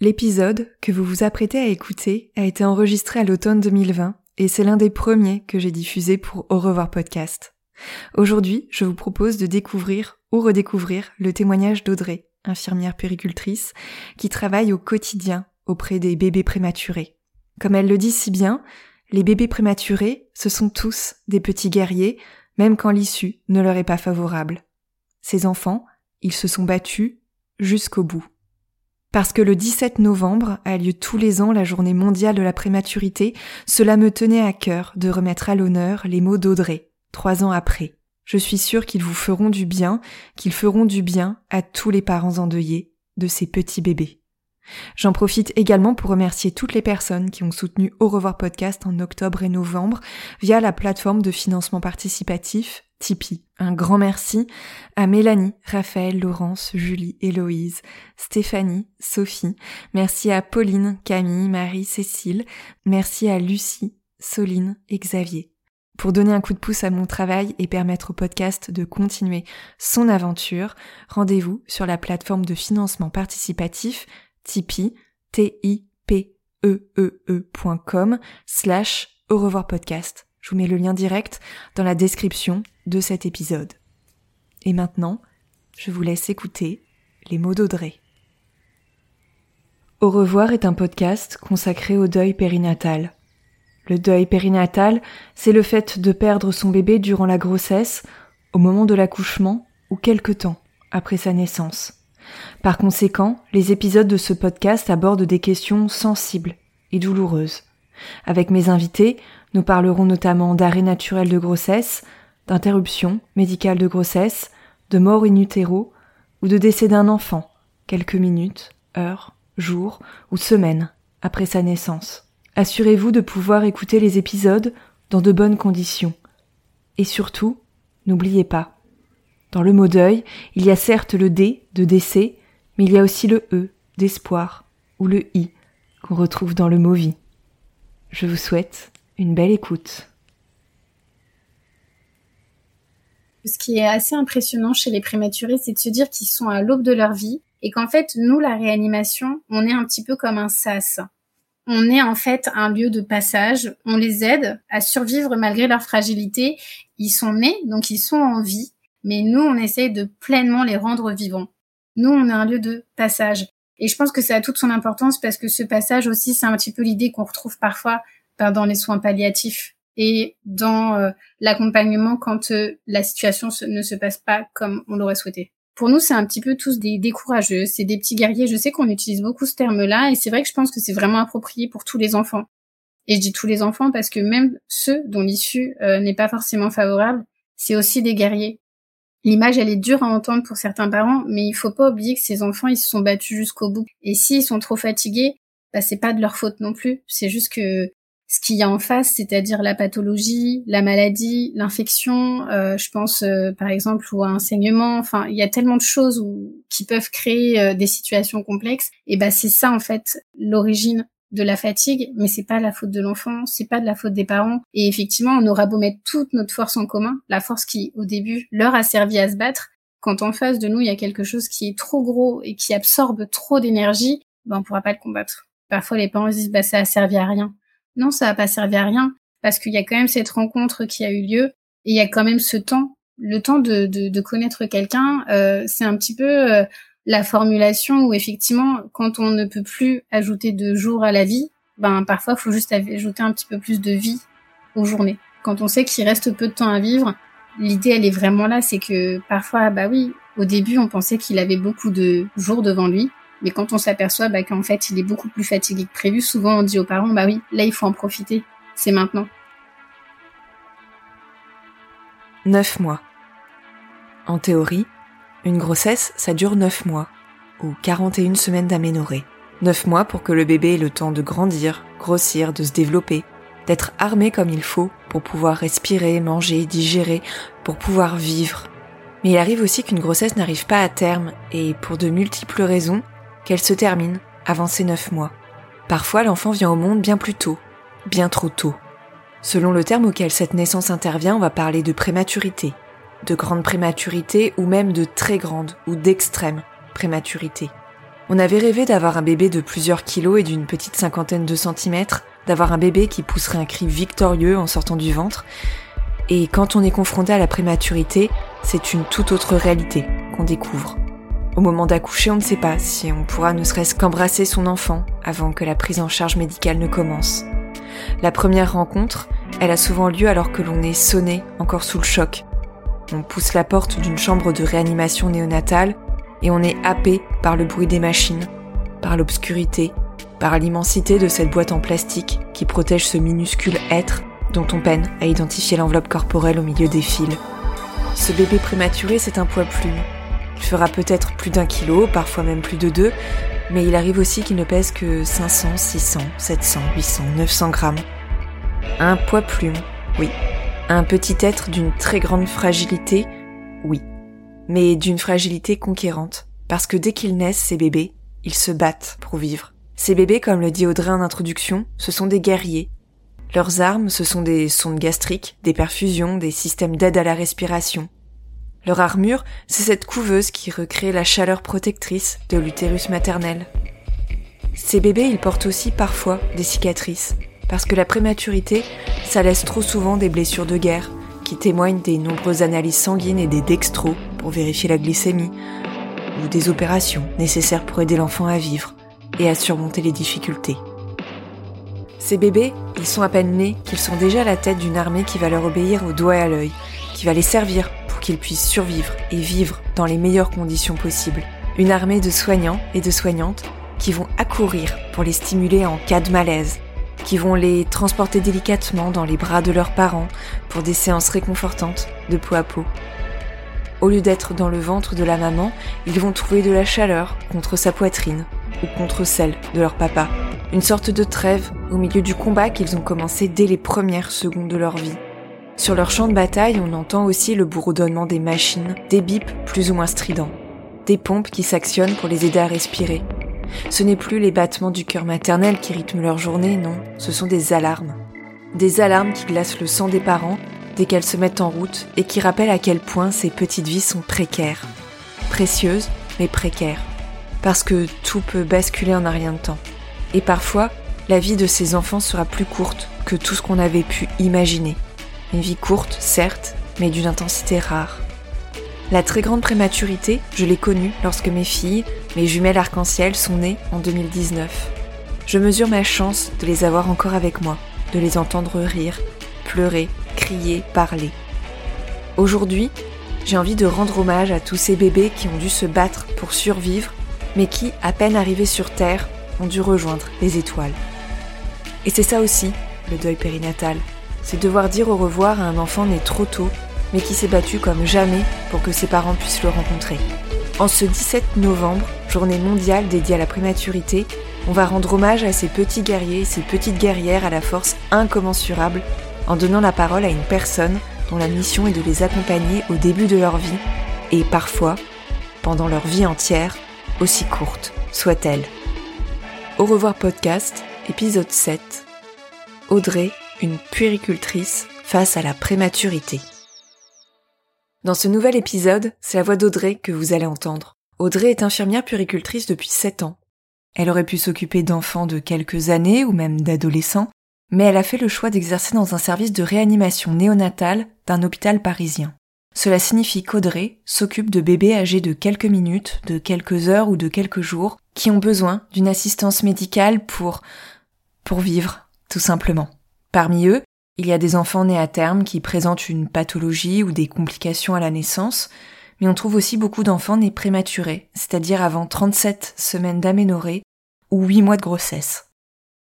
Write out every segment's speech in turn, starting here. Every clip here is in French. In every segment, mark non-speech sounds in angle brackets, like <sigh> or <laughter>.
L'épisode que vous vous apprêtez à écouter a été enregistré à l'automne 2020 et c'est l'un des premiers que j'ai diffusé pour Au revoir podcast. Aujourd'hui, je vous propose de découvrir ou redécouvrir le témoignage d'Audrey, infirmière péricultrice, qui travaille au quotidien auprès des bébés prématurés. Comme elle le dit si bien, les bébés prématurés, ce sont tous des petits guerriers, même quand l'issue ne leur est pas favorable. Ces enfants, ils se sont battus jusqu'au bout. Parce que le 17 novembre a lieu tous les ans la journée mondiale de la prématurité, cela me tenait à cœur de remettre à l'honneur les mots d'Audrey, trois ans après. Je suis sûre qu'ils vous feront du bien, qu'ils feront du bien à tous les parents endeuillés de ces petits bébés. J'en profite également pour remercier toutes les personnes qui ont soutenu Au revoir podcast en octobre et novembre via la plateforme de financement participatif Tipeee. Un grand merci à Mélanie, Raphaël, Laurence, Julie, Héloïse, Stéphanie, Sophie. Merci à Pauline, Camille, Marie, Cécile. Merci à Lucie, Soline et Xavier. Pour donner un coup de pouce à mon travail et permettre au podcast de continuer son aventure, rendez-vous sur la plateforme de financement participatif Tipeee, T-I-P-E-E-E.com slash au revoir podcast. Je vous mets le lien direct dans la description de cet épisode. Et maintenant, je vous laisse écouter les mots d'Audrey. Au revoir est un podcast consacré au deuil périnatal. Le deuil périnatal, c'est le fait de perdre son bébé durant la grossesse, au moment de l'accouchement ou quelque temps après sa naissance. Par conséquent, les épisodes de ce podcast abordent des questions sensibles et douloureuses. Avec mes invités, nous parlerons notamment d'arrêt naturel de grossesse, d'interruption médicale de grossesse, de mort in utero ou de décès d'un enfant, quelques minutes, heures, jours ou semaines après sa naissance. Assurez-vous de pouvoir écouter les épisodes dans de bonnes conditions. Et surtout, n'oubliez pas, dans le mot deuil, il y a certes le D de décès, mais il y a aussi le E d'espoir ou le I qu'on retrouve dans le mot vie. Je vous souhaite une belle écoute. Ce qui est assez impressionnant chez les prématurés, c'est de se dire qu'ils sont à l'aube de leur vie et qu'en fait, nous, la réanimation, on est un petit peu comme un sas on est en fait un lieu de passage. On les aide à survivre malgré leur fragilité. Ils sont nés, donc ils sont en vie, mais nous, on essaye de pleinement les rendre vivants. Nous, on est un lieu de passage. Et je pense que ça a toute son importance parce que ce passage aussi, c'est un petit peu l'idée qu'on retrouve parfois ben, dans les soins palliatifs et dans euh, l'accompagnement quand euh, la situation ne se passe pas comme on l'aurait souhaité pour nous, c'est un petit peu tous des, décourageux, c'est des petits guerriers. Je sais qu'on utilise beaucoup ce terme-là, et c'est vrai que je pense que c'est vraiment approprié pour tous les enfants. Et je dis tous les enfants parce que même ceux dont l'issue euh, n'est pas forcément favorable, c'est aussi des guerriers. L'image, elle est dure à entendre pour certains parents, mais il faut pas oublier que ces enfants, ils se sont battus jusqu'au bout. Et s'ils sont trop fatigués, bah, c'est pas de leur faute non plus. C'est juste que ce qu'il y a en face, c'est-à-dire la pathologie, la maladie, l'infection, euh, je pense euh, par exemple ou un saignement. Enfin, il y a tellement de choses qui peuvent créer euh, des situations complexes. Et ben c'est ça en fait l'origine de la fatigue, mais c'est pas la faute de l'enfant, c'est pas de la faute des parents. Et effectivement, on aura beau mettre toute notre force en commun, la force qui au début leur a servi à se battre. Quand en face de nous il y a quelque chose qui est trop gros et qui absorbe trop d'énergie, ben on pourra pas le combattre. Parfois les parents se disent bah ça a servi à rien non, ça va pas servir à rien parce qu'il y a quand même cette rencontre qui a eu lieu et il y a quand même ce temps, le temps de, de, connaître quelqu'un. Euh, c'est un petit peu euh, la formulation où effectivement, quand on ne peut plus ajouter de jours à la vie, ben parfois il faut juste ajouter un petit peu plus de vie aux journées. Quand on sait qu'il reste peu de temps à vivre, l'idée elle est vraiment là, c'est que parfois, bah oui, au début on pensait qu'il avait beaucoup de jours devant lui, mais quand on s'aperçoit bah, qu'en fait, il est beaucoup plus fatigué que prévu, souvent on dit aux parents, bah oui, là, il faut en profiter. C'est maintenant. Neuf mois. En théorie, une grossesse, ça dure neuf mois. ou 41 semaines d'aménorrhée. 9 mois pour que le bébé ait le temps de grandir, grossir, de se développer, d'être armé comme il faut pour pouvoir respirer, manger, digérer, pour pouvoir vivre. Mais il arrive aussi qu'une grossesse n'arrive pas à terme et pour de multiples raisons, qu'elle se termine avant ses 9 mois. Parfois l'enfant vient au monde bien plus tôt, bien trop tôt. Selon le terme auquel cette naissance intervient, on va parler de prématurité, de grande prématurité ou même de très grande ou d'extrême prématurité. On avait rêvé d'avoir un bébé de plusieurs kilos et d'une petite cinquantaine de centimètres, d'avoir un bébé qui pousserait un cri victorieux en sortant du ventre. Et quand on est confronté à la prématurité, c'est une toute autre réalité qu'on découvre. Au moment d'accoucher, on ne sait pas si on pourra ne serait-ce qu'embrasser son enfant avant que la prise en charge médicale ne commence. La première rencontre, elle a souvent lieu alors que l'on est sonné, encore sous le choc. On pousse la porte d'une chambre de réanimation néonatale et on est happé par le bruit des machines, par l'obscurité, par l'immensité de cette boîte en plastique qui protège ce minuscule être dont on peine à identifier l'enveloppe corporelle au milieu des fils. Ce bébé prématuré, c'est un poids plume. Il fera peut-être plus d'un kilo, parfois même plus de deux, mais il arrive aussi qu'il ne pèse que 500, 600, 700, 800, 900 grammes. Un poids plume, oui. Un petit être d'une très grande fragilité, oui. Mais d'une fragilité conquérante, parce que dès qu'ils naissent, ces bébés, ils se battent pour vivre. Ces bébés, comme le dit Audrey en introduction, ce sont des guerriers. Leurs armes, ce sont des sondes gastriques, des perfusions, des systèmes d'aide à la respiration, leur armure, c'est cette couveuse qui recrée la chaleur protectrice de l'utérus maternel. Ces bébés, ils portent aussi parfois des cicatrices, parce que la prématurité, ça laisse trop souvent des blessures de guerre, qui témoignent des nombreuses analyses sanguines et des dextros pour vérifier la glycémie, ou des opérations nécessaires pour aider l'enfant à vivre et à surmonter les difficultés. Ces bébés, ils sont à peine nés qu'ils sont déjà à la tête d'une armée qui va leur obéir au doigt et à l'œil, qui va les servir qu'ils puissent survivre et vivre dans les meilleures conditions possibles. Une armée de soignants et de soignantes qui vont accourir pour les stimuler en cas de malaise, qui vont les transporter délicatement dans les bras de leurs parents pour des séances réconfortantes de peau à peau. Au lieu d'être dans le ventre de la maman, ils vont trouver de la chaleur contre sa poitrine ou contre celle de leur papa. Une sorte de trêve au milieu du combat qu'ils ont commencé dès les premières secondes de leur vie. Sur leur champ de bataille, on entend aussi le bourdonnement des machines, des bips plus ou moins stridents, des pompes qui s'actionnent pour les aider à respirer. Ce n'est plus les battements du cœur maternel qui rythment leur journée, non, ce sont des alarmes. Des alarmes qui glacent le sang des parents dès qu'elles se mettent en route et qui rappellent à quel point ces petites vies sont précaires. Précieuses, mais précaires. Parce que tout peut basculer en un rien de temps. Et parfois, la vie de ces enfants sera plus courte que tout ce qu'on avait pu imaginer. Une vie courte, certes, mais d'une intensité rare. La très grande prématurité, je l'ai connue lorsque mes filles, mes jumelles arc-en-ciel, sont nées en 2019. Je mesure ma chance de les avoir encore avec moi, de les entendre rire, pleurer, crier, parler. Aujourd'hui, j'ai envie de rendre hommage à tous ces bébés qui ont dû se battre pour survivre, mais qui, à peine arrivés sur Terre, ont dû rejoindre les étoiles. Et c'est ça aussi, le deuil périnatal c'est devoir dire au revoir à un enfant né trop tôt, mais qui s'est battu comme jamais pour que ses parents puissent le rencontrer. En ce 17 novembre, journée mondiale dédiée à la prématurité, on va rendre hommage à ces petits guerriers et ces petites guerrières à la force incommensurable en donnant la parole à une personne dont la mission est de les accompagner au début de leur vie et parfois pendant leur vie entière, aussi courte soit-elle. Au revoir podcast, épisode 7. Audrey une puéricultrice face à la prématurité. Dans ce nouvel épisode, c'est la voix d'Audrey que vous allez entendre. Audrey est infirmière puéricultrice depuis 7 ans. Elle aurait pu s'occuper d'enfants de quelques années ou même d'adolescents, mais elle a fait le choix d'exercer dans un service de réanimation néonatale d'un hôpital parisien. Cela signifie qu'Audrey s'occupe de bébés âgés de quelques minutes, de quelques heures ou de quelques jours, qui ont besoin d'une assistance médicale pour, pour vivre, tout simplement. Parmi eux, il y a des enfants nés à terme qui présentent une pathologie ou des complications à la naissance, mais on trouve aussi beaucoup d'enfants nés prématurés, c'est-à-dire avant 37 semaines d'aménorrhée ou 8 mois de grossesse.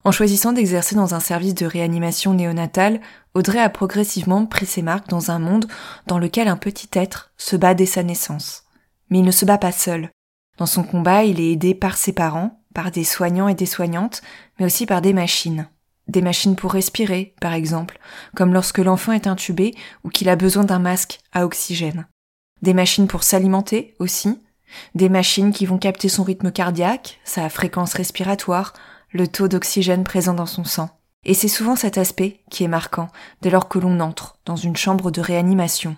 En choisissant d'exercer dans un service de réanimation néonatale, Audrey a progressivement pris ses marques dans un monde dans lequel un petit être se bat dès sa naissance. Mais il ne se bat pas seul. Dans son combat, il est aidé par ses parents, par des soignants et des soignantes, mais aussi par des machines. Des machines pour respirer, par exemple, comme lorsque l'enfant est intubé ou qu'il a besoin d'un masque à oxygène. Des machines pour s'alimenter aussi. Des machines qui vont capter son rythme cardiaque, sa fréquence respiratoire, le taux d'oxygène présent dans son sang. Et c'est souvent cet aspect qui est marquant dès lors que l'on entre dans une chambre de réanimation.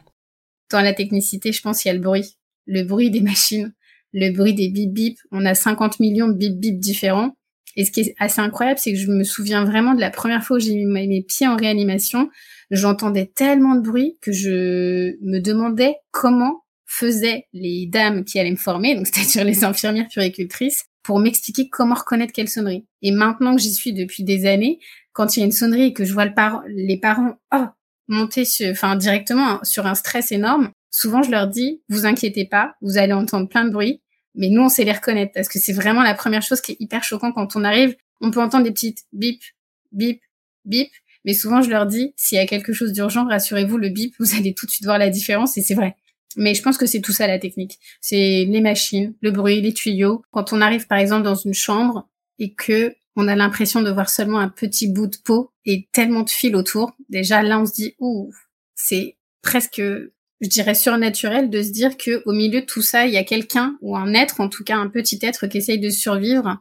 Dans la technicité, je pense qu'il y a le bruit. Le bruit des machines, le bruit des bip bip. On a 50 millions de bip bip différents. Et ce qui est assez incroyable, c'est que je me souviens vraiment de la première fois où j'ai mis mes pieds en réanimation. J'entendais tellement de bruit que je me demandais comment faisaient les dames qui allaient me former, donc <laughs> c'est-à-dire les infirmières puricultrices, pour m'expliquer comment reconnaître quelle sonnerie. Et maintenant que j'y suis depuis des années, quand il y a une sonnerie et que je vois les parents oh, monter sur, enfin directement sur un stress énorme, souvent je leur dis vous inquiétez pas, vous allez entendre plein de bruit, mais nous on sait les reconnaître parce que c'est vraiment la première chose qui est hyper choquant quand on arrive. On peut entendre des petites bip, bip, bip, mais souvent je leur dis s'il y a quelque chose d'urgent, rassurez-vous, le bip, vous allez tout de suite voir la différence et c'est vrai. Mais je pense que c'est tout ça la technique. C'est les machines, le bruit, les tuyaux. Quand on arrive par exemple dans une chambre et que on a l'impression de voir seulement un petit bout de peau et tellement de fils autour. Déjà là, on se dit ouh, c'est presque, je dirais surnaturel de se dire que au milieu de tout ça, il y a quelqu'un ou un être, en tout cas un petit être, qui essaye de survivre.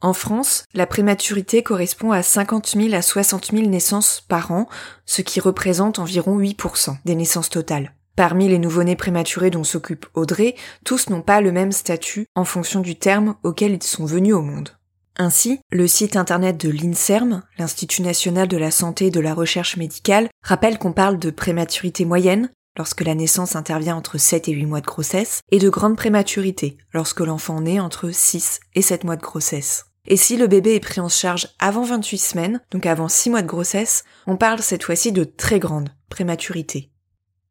En France, la prématurité correspond à 50 000 à 60 000 naissances par an, ce qui représente environ 8% des naissances totales. Parmi les nouveau-nés prématurés dont s'occupe Audrey, tous n'ont pas le même statut en fonction du terme auquel ils sont venus au monde. Ainsi, le site internet de l'INSERM, l'Institut national de la santé et de la recherche médicale, rappelle qu'on parle de prématurité moyenne, lorsque la naissance intervient entre 7 et 8 mois de grossesse, et de grande prématurité, lorsque l'enfant naît entre 6 et 7 mois de grossesse. Et si le bébé est pris en charge avant 28 semaines, donc avant 6 mois de grossesse, on parle cette fois-ci de très grande prématurité.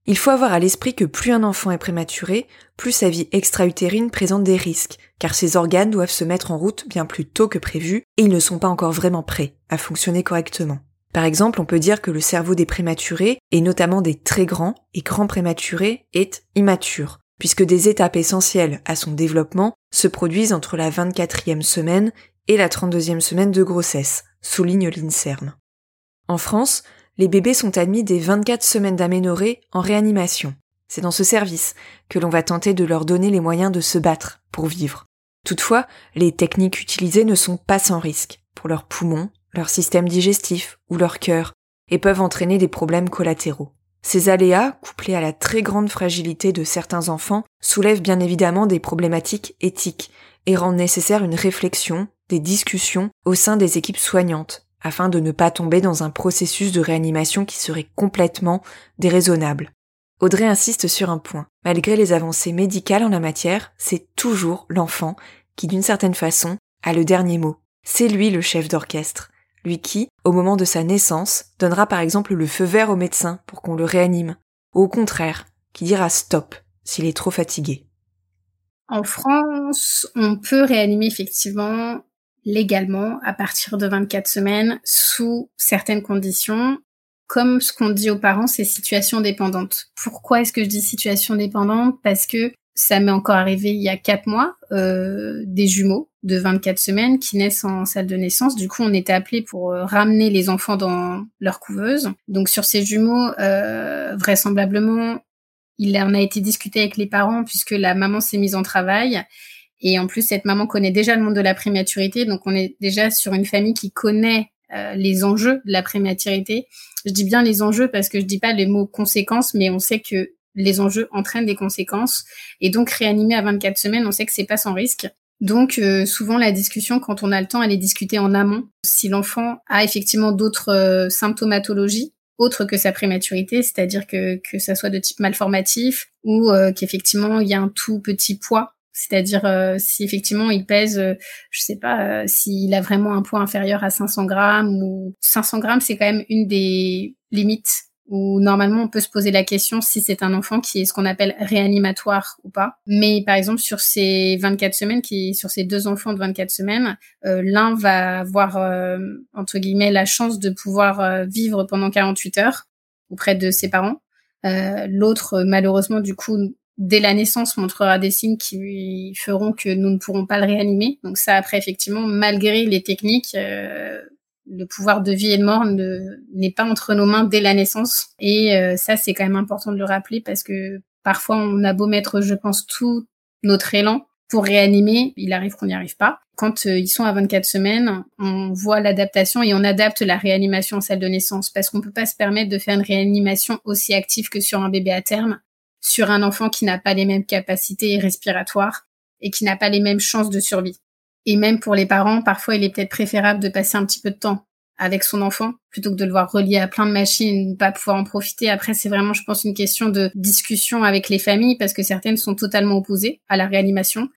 Il faut avoir à l'esprit que plus un enfant est prématuré, plus sa vie extra-utérine présente des risques, car ses organes doivent se mettre en route bien plus tôt que prévu et ils ne sont pas encore vraiment prêts à fonctionner correctement. Par exemple, on peut dire que le cerveau des prématurés, et notamment des très grands et grands prématurés, est immature, puisque des étapes essentielles à son développement se produisent entre la 24e semaine et la 32e semaine de grossesse, souligne l'INSERM. En France, les bébés sont admis dès 24 semaines d'aménorrhée en réanimation. C'est dans ce service que l'on va tenter de leur donner les moyens de se battre pour vivre. Toutefois, les techniques utilisées ne sont pas sans risque pour leurs poumons, leur système digestif ou leur cœur et peuvent entraîner des problèmes collatéraux. Ces aléas, couplés à la très grande fragilité de certains enfants, soulèvent bien évidemment des problématiques éthiques et rendent nécessaire une réflexion, des discussions au sein des équipes soignantes afin de ne pas tomber dans un processus de réanimation qui serait complètement déraisonnable. Audrey insiste sur un point. Malgré les avancées médicales en la matière, c'est toujours l'enfant qui, d'une certaine façon, a le dernier mot. C'est lui le chef d'orchestre. Lui qui, au moment de sa naissance, donnera par exemple le feu vert au médecin pour qu'on le réanime. Au contraire, qui dira stop s'il est trop fatigué. En France, on peut réanimer effectivement légalement à partir de 24 semaines sous certaines conditions. Comme ce qu'on dit aux parents, c'est situation dépendante. Pourquoi est-ce que je dis situation dépendante? Parce que ça m'est encore arrivé il y a quatre mois, euh, des jumeaux de 24 semaines qui naissent en salle de naissance. Du coup, on était appelé pour euh, ramener les enfants dans leur couveuse. Donc sur ces jumeaux, euh, vraisemblablement, il en a été discuté avec les parents puisque la maman s'est mise en travail et en plus, cette maman connaît déjà le monde de la prématurité, donc on est déjà sur une famille qui connaît euh, les enjeux de la prématurité. Je dis bien les enjeux parce que je dis pas les mots conséquences, mais on sait que les enjeux entraînent des conséquences. Et donc réanimer à 24 semaines, on sait que c'est pas sans risque. Donc euh, souvent la discussion, quand on a le temps, elle est discutée en amont. Si l'enfant a effectivement d'autres euh, symptomatologies, autres que sa prématurité, c'est-à-dire que, que ça soit de type malformatif ou qu'effectivement il y a un tout petit poids c'est-à-dire euh, si effectivement il pèse, euh, je sais pas, euh, s'il a vraiment un poids inférieur à 500 grammes ou 500 grammes, c'est quand même une des limites où normalement on peut se poser la question si c'est un enfant qui est ce qu'on appelle réanimatoire ou pas. Mais par exemple sur ces 24 semaines, qui sur ces deux enfants de 24 semaines, l'un va avoir entre guillemets la chance de pouvoir vivre pendant 48 heures auprès de ses parents. L'autre malheureusement du coup dès la naissance montrera des signes qui feront que nous ne pourrons pas le réanimer. Donc ça, après, effectivement, malgré les techniques, euh, le pouvoir de vie et de mort n'est pas entre nos mains dès la naissance. Et euh, ça, c'est quand même important de le rappeler parce que parfois, on a beau mettre, je pense, tout notre élan pour réanimer, il arrive qu'on n'y arrive pas. Quand euh, ils sont à 24 semaines, on voit l'adaptation et on adapte la réanimation en salle de naissance parce qu'on peut pas se permettre de faire une réanimation aussi active que sur un bébé à terme sur un enfant qui n'a pas les mêmes capacités respiratoires et qui n'a pas les mêmes chances de survie. Et même pour les parents, parfois il est peut-être préférable de passer un petit peu de temps avec son enfant plutôt que de le voir relié à plein de machines pas pouvoir en profiter. Après, c'est vraiment, je pense, une question de discussion avec les familles parce que certaines sont totalement opposées à la réanimation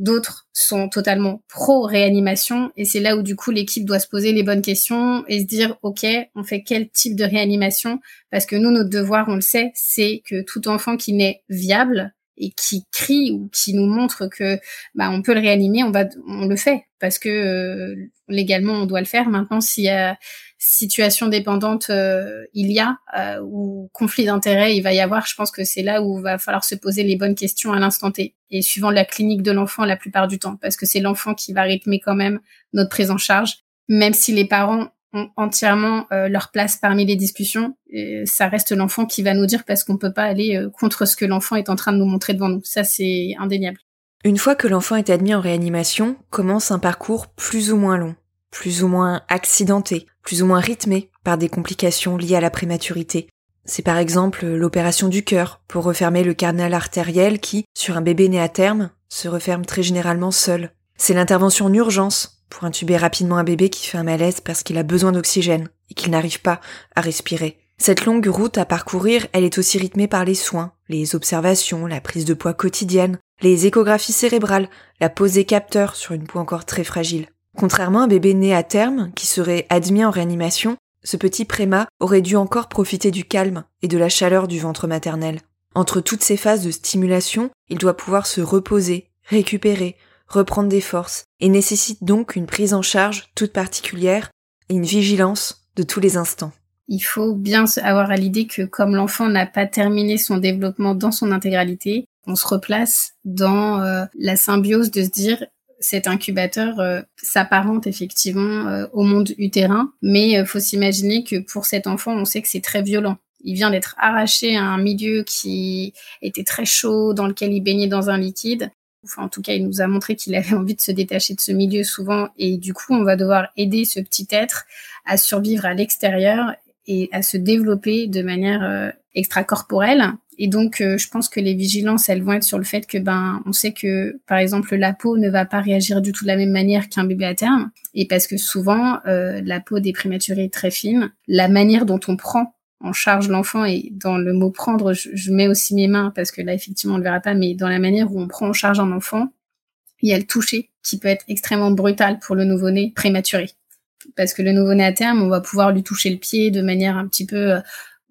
D'autres sont totalement pro-réanimation et c'est là où du coup l'équipe doit se poser les bonnes questions et se dire ok on fait quel type de réanimation? Parce que nous notre devoir on le sait c'est que tout enfant qui naît viable et qui crie ou qui nous montre que bah on peut le réanimer on va on le fait. Parce que euh, légalement on doit le faire. Maintenant s'il y a situation dépendante euh, il y a euh, ou conflit d'intérêt il va y avoir, je pense que c'est là où il va falloir se poser les bonnes questions à l'instant T et suivant la clinique de l'enfant la plupart du temps. Parce que c'est l'enfant qui va rythmer quand même notre prise en charge même si les parents ont entièrement euh, leur place parmi les discussions, ça reste l'enfant qui va nous dire parce qu'on peut pas aller contre ce que l'enfant est en train de nous montrer devant nous. Ça c'est indéniable. Une fois que l'enfant est admis en réanimation, commence un parcours plus ou moins long plus ou moins accidenté, plus ou moins rythmé par des complications liées à la prématurité. C'est par exemple l'opération du cœur pour refermer le canal artériel qui, sur un bébé né à terme, se referme très généralement seul. C'est l'intervention en urgence pour intuber rapidement un bébé qui fait un malaise parce qu'il a besoin d'oxygène et qu'il n'arrive pas à respirer. Cette longue route à parcourir, elle est aussi rythmée par les soins, les observations, la prise de poids quotidienne, les échographies cérébrales, la pose des capteurs sur une peau encore très fragile. Contrairement à un bébé né à terme, qui serait admis en réanimation, ce petit préma aurait dû encore profiter du calme et de la chaleur du ventre maternel. Entre toutes ces phases de stimulation, il doit pouvoir se reposer, récupérer, reprendre des forces, et nécessite donc une prise en charge toute particulière et une vigilance de tous les instants. Il faut bien avoir à l'idée que comme l'enfant n'a pas terminé son développement dans son intégralité, on se replace dans euh, la symbiose de se dire cet incubateur euh, s'apparente effectivement euh, au monde utérin, mais faut s'imaginer que pour cet enfant, on sait que c'est très violent. Il vient d'être arraché à un milieu qui était très chaud, dans lequel il baignait dans un liquide. En tout cas, il nous a montré qu'il avait envie de se détacher de ce milieu souvent, et du coup, on va devoir aider ce petit être à survivre à l'extérieur et à se développer de manière extracorporelle et donc, euh, je pense que les vigilances, elles vont être sur le fait que, ben, on sait que, par exemple, la peau ne va pas réagir du tout de la même manière qu'un bébé à terme, et parce que souvent, euh, la peau des prématurés est très fine. La manière dont on prend en charge l'enfant et dans le mot prendre, je, mets aussi mes mains parce que là, effectivement, on le verra pas, mais dans la manière où on prend en charge un enfant, il y a le toucher qui peut être extrêmement brutal pour le nouveau-né prématuré parce que le nouveau-né à terme, on va pouvoir lui toucher le pied de manière un petit peu euh,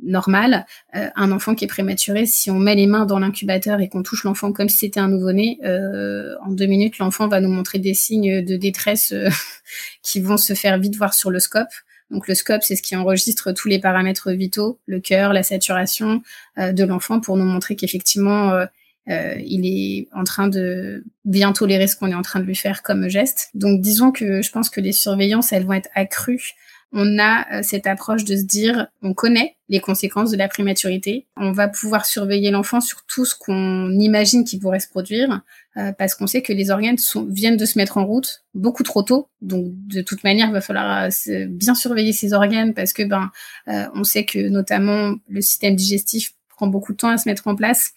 normal. Euh, un enfant qui est prématuré, si on met les mains dans l'incubateur et qu'on touche l'enfant comme si c'était un nouveau-né, euh, en deux minutes, l'enfant va nous montrer des signes de détresse <laughs> qui vont se faire vite voir sur le scope. Donc le scope, c'est ce qui enregistre tous les paramètres vitaux, le cœur, la saturation de l'enfant, pour nous montrer qu'effectivement, il est en train de bien tolérer ce qu'on est en train de lui faire comme geste. Donc disons que je pense que les surveillances, elles vont être accrues on a euh, cette approche de se dire, on connaît les conséquences de la prématurité, on va pouvoir surveiller l'enfant sur tout ce qu'on imagine qui pourrait se produire, euh, parce qu'on sait que les organes viennent de se mettre en route beaucoup trop tôt. Donc de toute manière, il va falloir euh, bien surveiller ces organes, parce que ben, on sait que notamment le système digestif prend beaucoup de temps à se mettre en place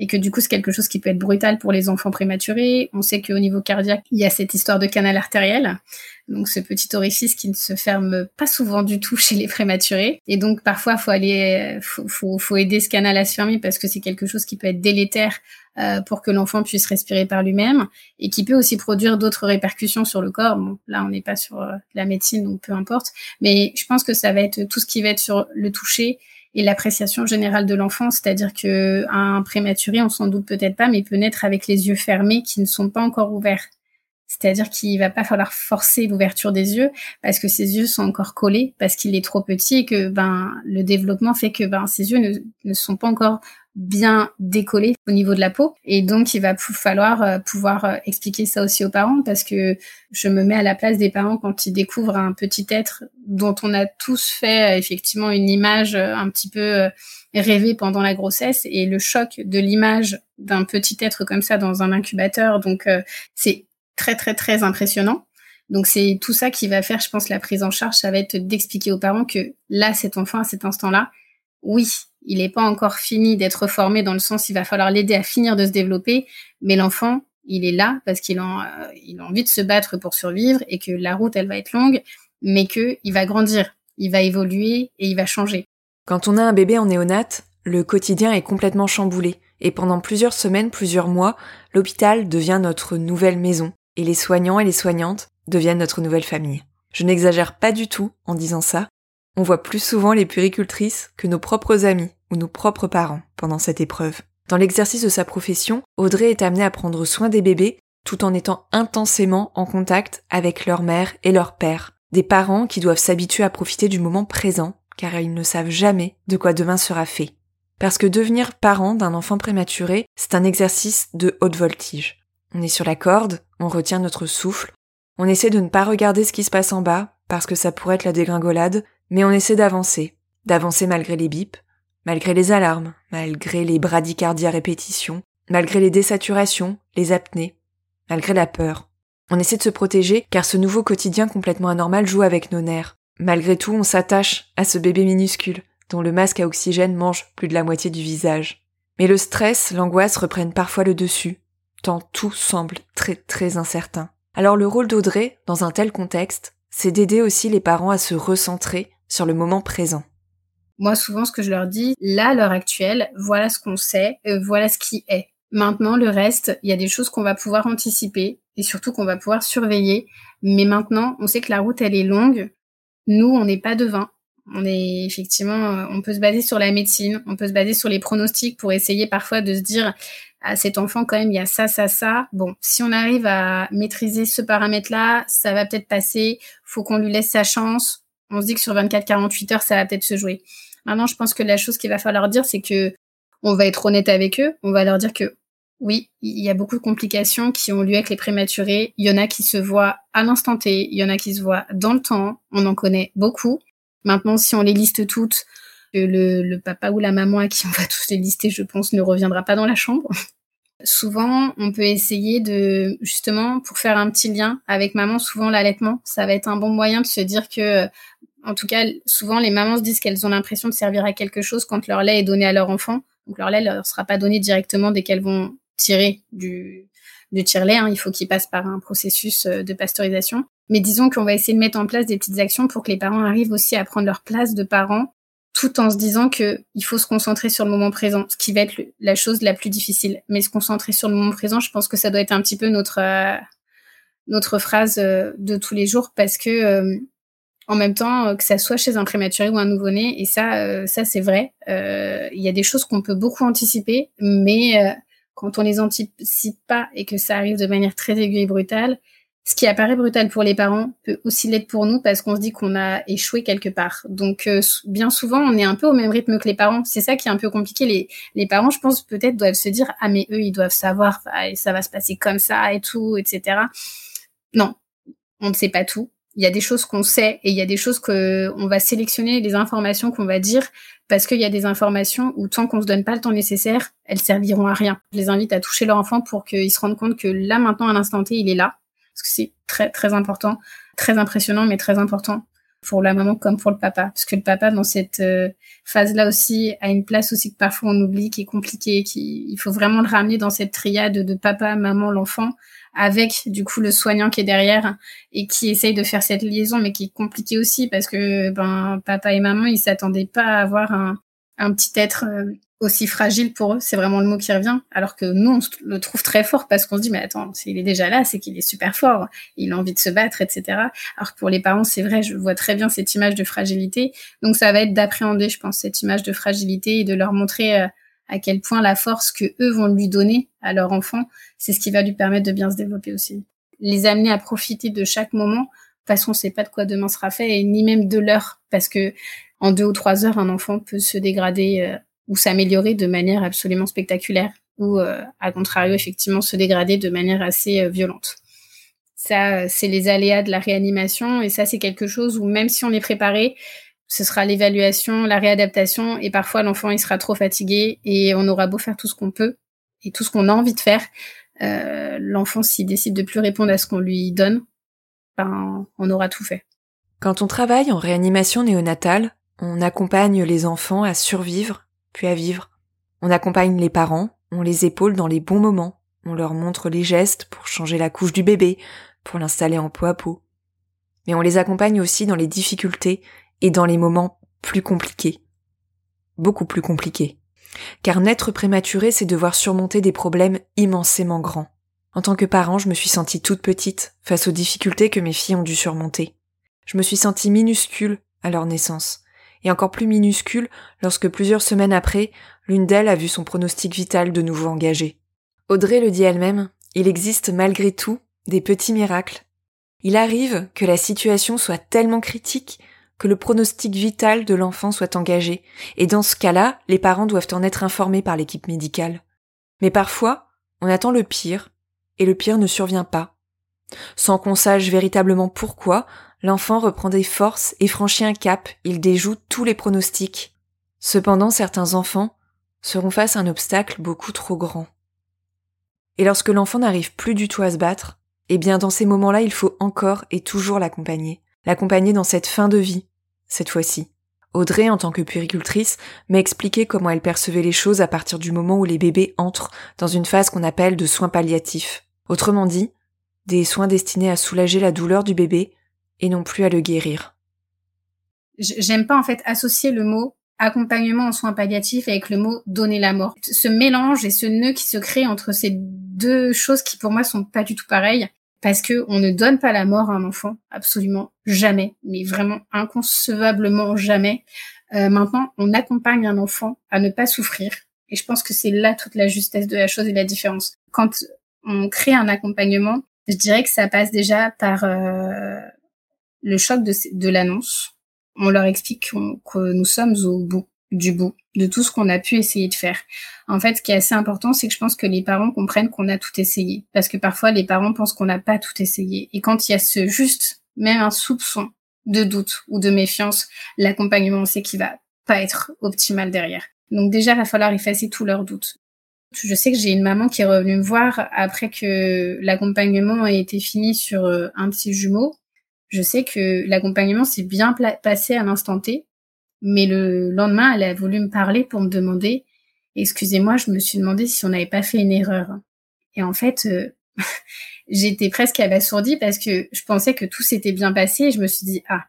et que du coup c'est quelque chose qui peut être brutal pour les enfants prématurés. On sait qu'au niveau cardiaque, il y a cette histoire de canal artériel, donc ce petit orifice qui ne se ferme pas souvent du tout <laughs> chez les prématurés. Et donc parfois faut aller, faut, faut, faut aider ce canal à se fermer parce que c'est quelque chose qui peut être délétère euh, pour que l'enfant puisse respirer par lui-même et qui peut aussi produire d'autres répercussions sur le corps. Bon, là on n'est pas sur euh, la médecine donc peu importe, mais je pense que ça va être tout ce qui va être sur le toucher et l'appréciation générale de l'enfant, c'est-à-dire que un prématuré, on s'en doute peut-être pas, mais peut naître avec les yeux fermés qui ne sont pas encore ouverts. C'est-à-dire qu'il va pas falloir forcer l'ouverture des yeux parce que ses yeux sont encore collés parce qu'il est trop petit et que ben le développement fait que ben ses yeux ne, ne sont pas encore bien décollé au niveau de la peau. Et donc, il va falloir euh, pouvoir euh, expliquer ça aussi aux parents parce que je me mets à la place des parents quand ils découvrent un petit être dont on a tous fait effectivement une image un petit peu rêvée pendant la grossesse et le choc de l'image d'un petit être comme ça dans un incubateur. Donc, c'est très, très, très impressionnant. Donc c'est tout ça qui va faire, je pense, la prise en charge, ça va être d'expliquer aux parents que là, cet enfant, à cet instant-là, oui, il n'est pas encore fini d'être formé dans le sens il va falloir l'aider à finir de se développer, mais l'enfant, il est là parce qu'il a, il a envie de se battre pour survivre et que la route, elle va être longue, mais que il va grandir, il va évoluer et il va changer. Quand on a un bébé en néonate, le quotidien est complètement chamboulé et pendant plusieurs semaines, plusieurs mois, l'hôpital devient notre nouvelle maison et les soignants et les soignantes deviennent notre nouvelle famille. Je n'exagère pas du tout en disant ça. On voit plus souvent les puricultrices que nos propres amis ou nos propres parents pendant cette épreuve. Dans l'exercice de sa profession, Audrey est amenée à prendre soin des bébés tout en étant intensément en contact avec leur mère et leur père. Des parents qui doivent s'habituer à profiter du moment présent car ils ne savent jamais de quoi demain sera fait. Parce que devenir parent d'un enfant prématuré, c'est un exercice de haute voltige. On est sur la corde, on retient notre souffle, on essaie de ne pas regarder ce qui se passe en bas, parce que ça pourrait être la dégringolade, mais on essaie d'avancer, d'avancer malgré les bips, malgré les alarmes, malgré les bradycardies à répétition, malgré les désaturations, les apnées, malgré la peur. On essaie de se protéger car ce nouveau quotidien complètement anormal joue avec nos nerfs. Malgré tout, on s'attache à ce bébé minuscule, dont le masque à oxygène mange plus de la moitié du visage. Mais le stress, l'angoisse reprennent parfois le dessus, tant tout semble très très incertain. Alors le rôle d'Audrey, dans un tel contexte, c'est d'aider aussi les parents à se recentrer sur le moment présent. Moi, souvent, ce que je leur dis, là, à l'heure actuelle, voilà ce qu'on sait, euh, voilà ce qui est. Maintenant, le reste, il y a des choses qu'on va pouvoir anticiper et surtout qu'on va pouvoir surveiller. Mais maintenant, on sait que la route, elle est longue. Nous, on n'est pas devin. On est effectivement, euh, on peut se baser sur la médecine, on peut se baser sur les pronostics pour essayer parfois de se dire, à cet enfant quand même il y a ça ça ça bon si on arrive à maîtriser ce paramètre là ça va peut-être passer faut qu'on lui laisse sa chance on se dit que sur 24 48 heures ça va peut-être se jouer maintenant je pense que la chose qu'il va falloir dire c'est que on va être honnête avec eux on va leur dire que oui, il y a beaucoup de complications qui ont lieu avec les prématurés. Il y en a qui se voient à l'instant T, il y en a qui se voient dans le temps. On en connaît beaucoup. Maintenant, si on les liste toutes, le, le papa ou la maman à qui on va tous les lister, je pense, ne reviendra pas dans la chambre. Souvent, on peut essayer de, justement, pour faire un petit lien avec maman, souvent l'allaitement, ça va être un bon moyen de se dire que, en tout cas, souvent les mamans se disent qu'elles ont l'impression de servir à quelque chose quand leur lait est donné à leur enfant. Donc leur lait leur sera pas donné directement dès qu'elles vont tirer du, du tire-lait. Hein. Il faut qu'il passe par un processus euh, de pasteurisation. Mais disons qu'on va essayer de mettre en place des petites actions pour que les parents arrivent aussi à prendre leur place de parents tout en se disant que il faut se concentrer sur le moment présent, ce qui va être la chose la plus difficile. Mais se concentrer sur le moment présent, je pense que ça doit être un petit peu notre euh, notre phrase euh, de tous les jours parce que euh, en même temps que ça soit chez un prématuré ou un nouveau-né et ça ça c'est vrai, il y a des choses qu'on peut beaucoup anticiper, mais quand on les anticipe pas et que ça arrive de manière très aiguë et brutale, ce qui apparaît brutal pour les parents peut aussi l'être pour nous parce qu'on se dit qu'on a échoué quelque part. Donc euh, bien souvent, on est un peu au même rythme que les parents. C'est ça qui est un peu compliqué. Les, les parents, je pense, peut-être doivent se dire ah mais eux, ils doivent savoir, ah, ça va se passer comme ça et tout, etc. Non, on ne sait pas tout. Il y a des choses qu'on sait et il y a des choses que on va sélectionner les informations qu'on va dire parce qu'il y a des informations où tant qu'on se donne pas le temps nécessaire, elles serviront à rien. Je les invite à toucher leur enfant pour qu'ils se rendent compte que là maintenant à l'instant T, il est là parce que c'est très très important, très impressionnant, mais très important pour la maman comme pour le papa, parce que le papa dans cette euh, phase-là aussi a une place aussi que parfois on oublie, qui est compliquée, qui il faut vraiment le ramener dans cette triade de papa, maman, l'enfant, avec du coup le soignant qui est derrière et qui essaye de faire cette liaison, mais qui est compliquée aussi parce que ben papa et maman ils s'attendaient pas à avoir un, petit être euh, aussi fragile pour eux, c'est vraiment le mot qui revient, alors que nous, on le trouve très fort parce qu'on se dit, mais attends, s'il est déjà là, c'est qu'il est super fort, il a envie de se battre, etc. Alors que pour les parents, c'est vrai, je vois très bien cette image de fragilité. Donc ça va être d'appréhender, je pense, cette image de fragilité et de leur montrer euh, à quel point la force que eux vont lui donner à leur enfant, c'est ce qui va lui permettre de bien se développer aussi. Les amener à profiter de chaque moment, parce qu'on sait pas de quoi demain sera fait, et ni même de l'heure, parce que en deux ou trois heures, un enfant peut se dégrader euh, ou s'améliorer de manière absolument spectaculaire ou euh, à contrario effectivement se dégrader de manière assez euh, violente. Ça, c'est les aléas de la réanimation et ça, c'est quelque chose où même si on est préparé, ce sera l'évaluation, la réadaptation et parfois l'enfant il sera trop fatigué et on aura beau faire tout ce qu'on peut et tout ce qu'on a envie de faire, euh, l'enfant s'il décide de plus répondre à ce qu'on lui donne, ben on aura tout fait. Quand on travaille en réanimation néonatale, on accompagne les enfants à survivre puis à vivre. On accompagne les parents, on les épaule dans les bons moments, on leur montre les gestes pour changer la couche du bébé, pour l'installer en peau à peau. Mais on les accompagne aussi dans les difficultés et dans les moments plus compliqués. Beaucoup plus compliqués. Car naître prématuré, c'est devoir surmonter des problèmes immensément grands. En tant que parent, je me suis sentie toute petite face aux difficultés que mes filles ont dû surmonter. Je me suis sentie minuscule à leur naissance, et encore plus minuscule lorsque plusieurs semaines après, l'une d'elles a vu son pronostic vital de nouveau engagé. Audrey le dit elle-même, il existe malgré tout des petits miracles. Il arrive que la situation soit tellement critique que le pronostic vital de l'enfant soit engagé, et dans ce cas-là, les parents doivent en être informés par l'équipe médicale. Mais parfois, on attend le pire, et le pire ne survient pas. Sans qu'on sache véritablement pourquoi, l'enfant reprend des forces et franchit un cap, il déjoue tous les pronostics. Cependant, certains enfants seront face à un obstacle beaucoup trop grand. Et lorsque l'enfant n'arrive plus du tout à se battre, eh bien dans ces moments-là, il faut encore et toujours l'accompagner. L'accompagner dans cette fin de vie, cette fois-ci. Audrey, en tant que puéricultrice, m'a expliqué comment elle percevait les choses à partir du moment où les bébés entrent dans une phase qu'on appelle de soins palliatifs. Autrement dit, des soins destinés à soulager la douleur du bébé et non plus à le guérir. J'aime pas en fait associer le mot accompagnement en soins palliatifs avec le mot donner la mort. Ce mélange et ce nœud qui se crée entre ces deux choses qui pour moi sont pas du tout pareilles parce que on ne donne pas la mort à un enfant, absolument jamais, mais vraiment inconcevablement jamais. Euh, maintenant, on accompagne un enfant à ne pas souffrir, et je pense que c'est là toute la justesse de la chose et la différence. Quand on crée un accompagnement, je dirais que ça passe déjà par euh, le choc de, l'annonce. On leur explique que nous sommes au bout du bout de tout ce qu'on a pu essayer de faire. En fait, ce qui est assez important, c'est que je pense que les parents comprennent qu'on a tout essayé. Parce que parfois, les parents pensent qu'on n'a pas tout essayé. Et quand il y a ce juste, même un soupçon de doute ou de méfiance, l'accompagnement, sait qu'il va pas être optimal derrière. Donc déjà, il va falloir effacer tous leurs doutes. Je sais que j'ai une maman qui est revenue me voir après que l'accompagnement ait été fini sur euh, un petit jumeau. Je sais que l'accompagnement s'est bien passé à l'instant T, mais le lendemain, elle a voulu me parler pour me demander, excusez-moi, je me suis demandé si on n'avait pas fait une erreur. Et en fait, euh, <laughs> j'étais presque abasourdie parce que je pensais que tout s'était bien passé et je me suis dit, ah,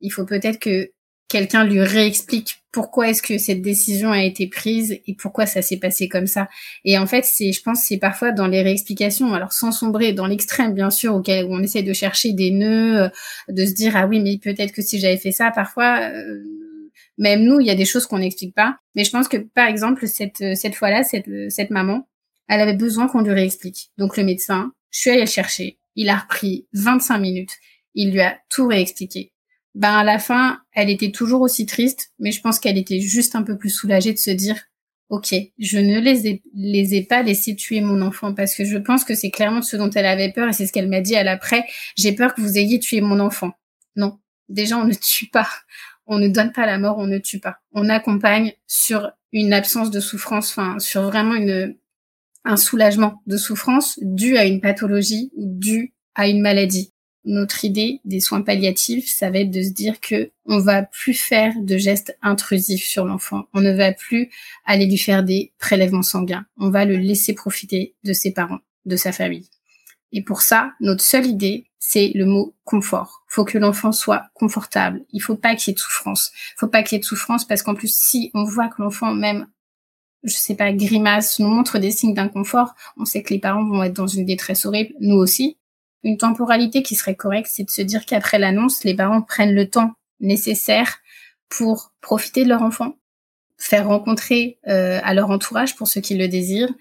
il faut peut-être que quelqu'un lui réexplique pourquoi est-ce que cette décision a été prise et pourquoi ça s'est passé comme ça. Et en fait, c'est, je pense, c'est parfois dans les réexplications, alors sans sombrer dans l'extrême, bien sûr, auquel on essaie de chercher des nœuds, euh, de se dire ah oui, mais peut-être que si j'avais fait ça, parfois, euh, même nous, il y a des choses qu'on n'explique pas. Mais je pense que, par exemple, cette, euh, cette fois-là, cette, cette maman, elle avait besoin qu'on lui réexplique. Donc le médecin, je suis allée le chercher. Il a repris 25 minutes. Il lui a tout réexpliqué. Ben à la fin, elle était toujours aussi triste, mais je pense qu'elle était juste un peu plus soulagée de se dire, ok, je ne les ai, pas laissés tuer mon enfant parce que je pense que c'est clairement ce dont elle avait peur et c'est ce qu'elle m'a dit à l'après. J'ai peur que vous ayez tué mon enfant. Non, déjà on ne tue pas on ne donne pas la mort, on ne tue pas. On accompagne sur une absence de souffrance, enfin sur vraiment une un soulagement de souffrance dû à une pathologie ou dû à une maladie. Notre idée des soins palliatifs, ça va être de se dire que on va plus faire de gestes intrusifs sur l'enfant. On ne va plus aller lui faire des prélèvements sanguins. On va le laisser profiter de ses parents, de sa famille. Et pour ça, notre seule idée, c'est le mot confort. Faut que l'enfant soit confortable. Il faut pas qu'il y ait de souffrance. Faut pas qu'il y ait de souffrance parce qu'en plus, si on voit que l'enfant même, je sais pas, grimace, nous montre des signes d'inconfort, on sait que les parents vont être dans une détresse horrible, nous aussi. Une temporalité qui serait correcte, c'est de se dire qu'après l'annonce, les parents prennent le temps nécessaire pour profiter de leur enfant, faire rencontrer euh, à leur entourage pour ceux qui le désirent,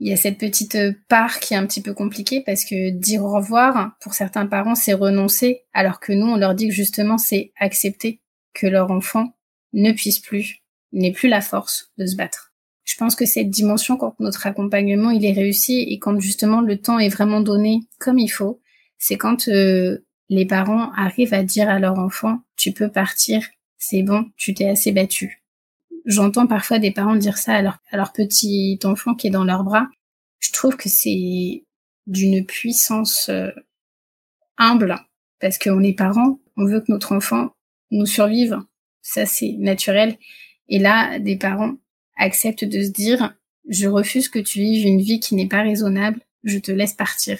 il y a cette petite euh, part qui est un petit peu compliquée parce que dire au revoir, pour certains parents, c'est renoncer, alors que nous, on leur dit que justement, c'est accepter que leur enfant ne puisse plus n'ait plus la force de se battre. Je pense que cette dimension, quand notre accompagnement il est réussi et quand justement le temps est vraiment donné comme il faut, c'est quand euh, les parents arrivent à dire à leur enfant tu peux partir, c'est bon, tu t'es assez battu. J'entends parfois des parents dire ça à leur, petit enfant qui est dans leurs bras. Je trouve que c'est d'une puissance euh, humble parce qu'on est parents, on veut que notre enfant nous survive, ça c'est naturel. Et là, des parents acceptent de se dire je refuse que tu vives une vie qui n'est pas raisonnable, je te laisse partir.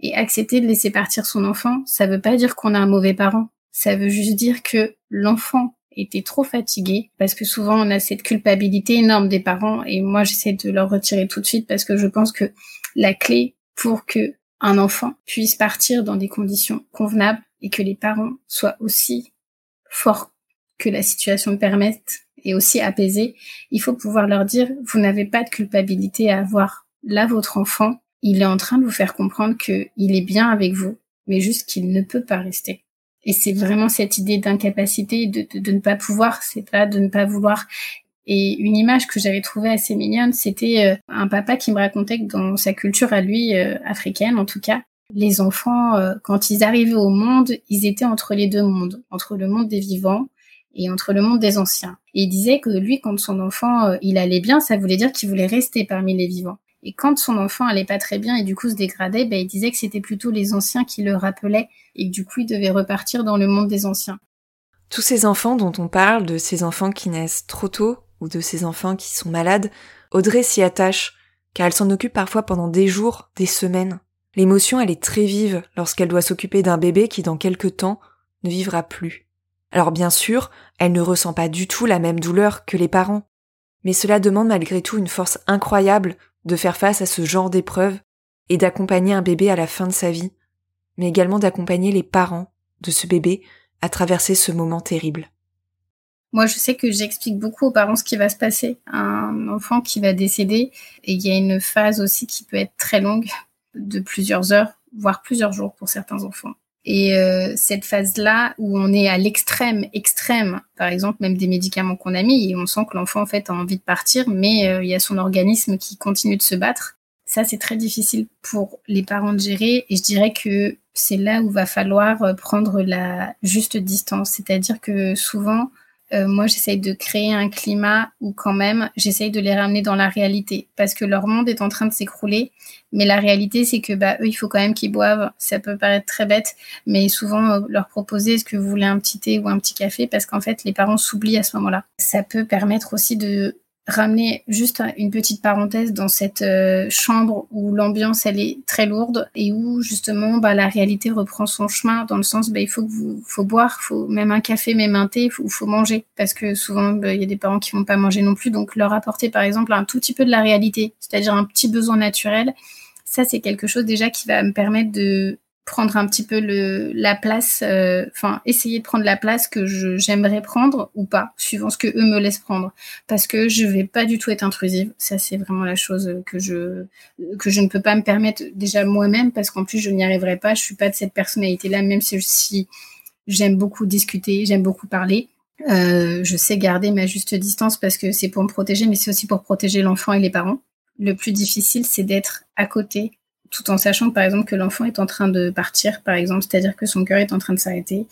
Et accepter de laisser partir son enfant, ça veut pas dire qu'on a un mauvais parent. Ça veut juste dire que l'enfant était trop fatigué parce que souvent on a cette culpabilité énorme des parents et moi j'essaie de leur retirer tout de suite parce que je pense que la clé pour que un enfant puisse partir dans des conditions convenables et que les parents soient aussi forts que la situation le permette et aussi apaisés, il faut pouvoir leur dire vous n'avez pas de culpabilité à avoir là votre enfant il est en train de vous faire comprendre qu'il est bien avec vous, mais juste qu'il ne peut pas rester. Et c'est vraiment cette idée d'incapacité, de, de, ne pas pouvoir, c'est pas de ne pas vouloir. Et une image que j'avais trouvée assez mignonne, c'était euh, un papa qui me racontait que dans sa culture à lui, euh, africaine en tout cas, les enfants, euh, quand ils arrivaient au monde, ils étaient entre les deux mondes, entre le monde des vivants et entre le monde des anciens. Et il disait que lui, quand son enfant, il allait bien, ça voulait dire qu'il voulait rester parmi les vivants. Et quand son enfant allait pas très bien et du coup se dégradait, ben, il disait que c'était plutôt les anciens qui le rappelaient et que du coup il devait repartir dans le monde des anciens. Tous ces enfants dont on parle, de ces enfants qui naissent trop tôt ou de ces enfants qui sont malades, Audrey s'y attache, car elle s'en occupe parfois pendant des jours, des semaines. L'émotion, elle est très vive lorsqu'elle doit s'occuper d'un bébé qui dans quelque temps ne vivra plus. Alors bien sûr, elle ne ressent pas du tout la même douleur que les parents, mais cela demande malgré tout une force incroyable de faire face à ce genre d'épreuve et d'accompagner un bébé à la fin de sa vie, mais également d'accompagner les parents de ce bébé à traverser ce moment terrible. Moi, je sais que j'explique beaucoup aux parents ce qui va se passer. Un enfant qui va décéder, et il y a une phase aussi qui peut être très longue, de plusieurs heures, voire plusieurs jours pour certains enfants. Et euh, cette phase-là où on est à l'extrême, extrême, par exemple même des médicaments qu'on a mis, et on sent que l'enfant en fait a envie de partir, mais euh, il y a son organisme qui continue de se battre. Ça, c'est très difficile pour les parents de gérer, et je dirais que c'est là où va falloir euh, prendre la juste distance. C'est-à-dire que souvent, euh, moi j'essaye de créer un climat où quand même j'essaye de les ramener dans la réalité. Parce que leur monde est en train de s'écrouler. Mais la réalité c'est que bah eux il faut quand même qu'ils boivent. Ça peut paraître très bête mais souvent euh, leur proposer est-ce que vous voulez un petit thé ou un petit café? Parce qu'en fait les parents s'oublient à ce moment-là. Ça peut permettre aussi de ramener juste une petite parenthèse dans cette euh, chambre où l'ambiance elle est très lourde et où justement bah, la réalité reprend son chemin dans le sens bah, il faut vous faut boire faut même un café même un thé faut, faut, manger. Parce que souvent bah, il y a des parents qui vont pas manger non plus. Donc leur apporter par exemple un tout petit peu de la réalité c'est-à-dire un petit besoin naturel ça c'est quelque chose déjà qui va me permettre de prendre un petit peu le, la place, euh, enfin essayer de prendre la place que j'aimerais prendre ou pas, suivant ce que eux me laissent prendre, parce que je vais pas du tout être intrusive. Ça c'est vraiment la chose que je que je ne peux pas me permettre déjà moi-même, parce qu'en plus je n'y arriverai pas. Je suis pas de cette personnalité-là, même si, j'aime beaucoup discuter, j'aime beaucoup parler. Euh, je sais garder ma juste distance parce que c'est pour me protéger, mais c'est aussi pour protéger l'enfant et les parents. Le plus difficile, c'est d'être à côté tout en sachant par exemple que l'enfant est en train de partir, par exemple, c'est-à-dire que son cœur est en train de s'arrêter.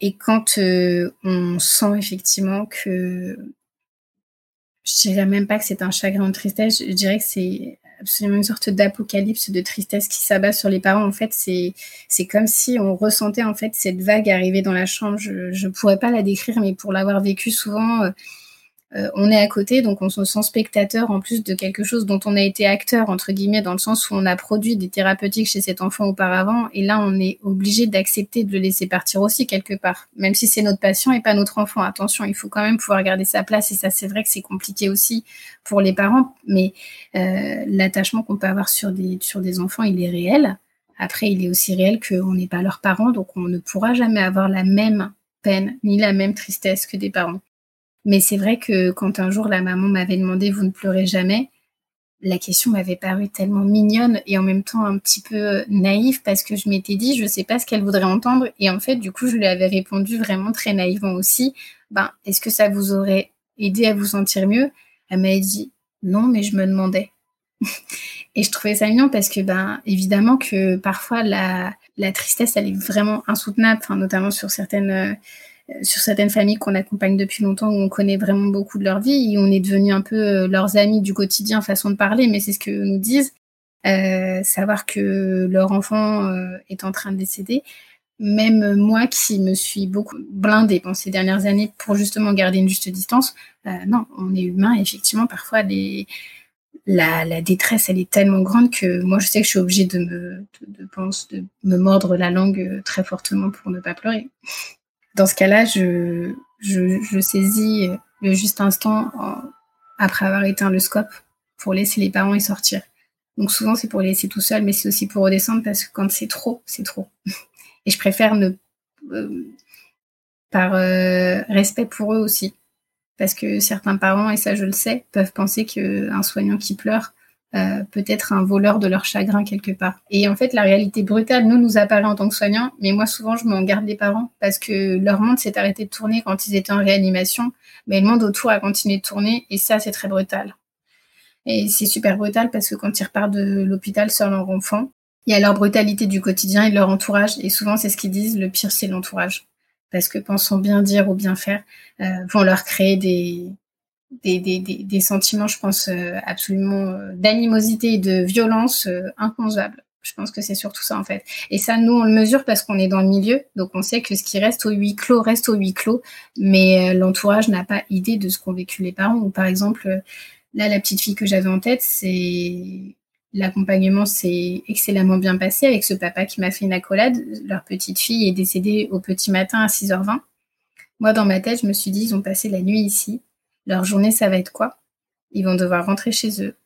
Et quand euh, on sent effectivement que je dirais même pas que c'est un chagrin de tristesse, je dirais que c'est absolument une sorte d'apocalypse de tristesse qui s'abat sur les parents. En fait, c'est c'est comme si on ressentait en fait cette vague arriver dans la chambre. Je je pourrais pas la décrire, mais pour l'avoir vécu souvent. Euh, on est à côté, donc on se sent spectateur en plus de quelque chose dont on a été acteur, entre guillemets, dans le sens où on a produit des thérapeutiques chez cet enfant auparavant, et là on est obligé d'accepter de le laisser partir aussi quelque part, même si c'est notre patient et pas notre enfant. Attention, il faut quand même pouvoir garder sa place, et ça c'est vrai que c'est compliqué aussi pour les parents, mais euh, l'attachement qu'on peut avoir sur des, sur des enfants, il est réel. Après, il est aussi réel qu'on n'est pas leurs parents, donc on ne pourra jamais avoir la même peine ni la même tristesse que des parents. Mais c'est vrai que quand un jour la maman m'avait demandé vous ne pleurez jamais, la question m'avait paru tellement mignonne et en même temps un petit peu naïve parce que je m'étais dit je sais pas ce qu'elle voudrait entendre. Et en fait du coup je lui avais répondu vraiment très naïvement aussi. Ben est-ce que ça vous aurait aider à vous sentir mieux? Elle m'a dit non, mais je me demandais. <laughs> et je trouvais ça mignon parce que, ben, évidemment que parfois la, la tristesse, elle est vraiment insoutenable, notamment sur certaines, euh, sur certaines familles qu'on accompagne depuis longtemps, où on connaît vraiment beaucoup de leur vie, on est devenu un peu euh, leurs amis du quotidien, façon de parler, mais c'est ce que nous disent. Euh, savoir que leur enfant euh, est en train de décéder. Même moi qui me suis beaucoup blindée pendant ces dernières années pour justement garder une juste distance, non, on est humain effectivement parfois la, détresse, elle est tellement grande que moi, je sais que je suis obligée de me, de, de, me mordre la langue très fortement pour ne pas pleurer. Dans ce cas-là, je, je, saisis le juste instant après avoir éteint le scope pour laisser les parents y sortir. Donc souvent, c'est pour les laisser tout seul, mais c'est aussi pour redescendre parce que quand c'est trop, c'est trop. <laughs> Et je préfère ne, euh, par euh, respect pour eux aussi, parce que certains parents, et ça je le sais, peuvent penser qu'un soignant qui pleure euh, peut être un voleur de leur chagrin quelque part. Et en fait, la réalité brutale, nous, nous apparaît en tant que soignants, mais moi, souvent, je m'en garde les parents parce que leur monde s'est arrêté de tourner quand ils étaient en réanimation, mais le monde autour a continué de tourner, et ça, c'est très brutal. Et c'est super brutal parce que quand ils repartent de l'hôpital sans leur enfant, il y a leur brutalité du quotidien et de leur entourage, et souvent, c'est ce qu'ils disent, le pire, c'est l'entourage parce que pensons bien dire ou bien faire euh, vont leur créer des, des, sentiments, je pense, euh, absolument euh, d'animosité et de violence inconcevables. Je pense que c'est surtout ça en fait. Et ça, nous, on le mesure parce qu'on est dans le milieu, donc on sait que ce qui reste au huis clos reste au huis clos, mais l'entourage n'a pas idée de ce qu'ont vécu les parents. Ou par exemple, là, la petite fille que j'avais en tête, c'est L'accompagnement s'est excellemment bien passé avec ce papa qui m'a fait une accolade. Leur petite fille est décédée au petit matin à 6h20. Moi, dans ma tête, je me suis dit, ils ont passé la nuit ici. Leur journée, ça va être quoi? Ils vont devoir rentrer chez eux,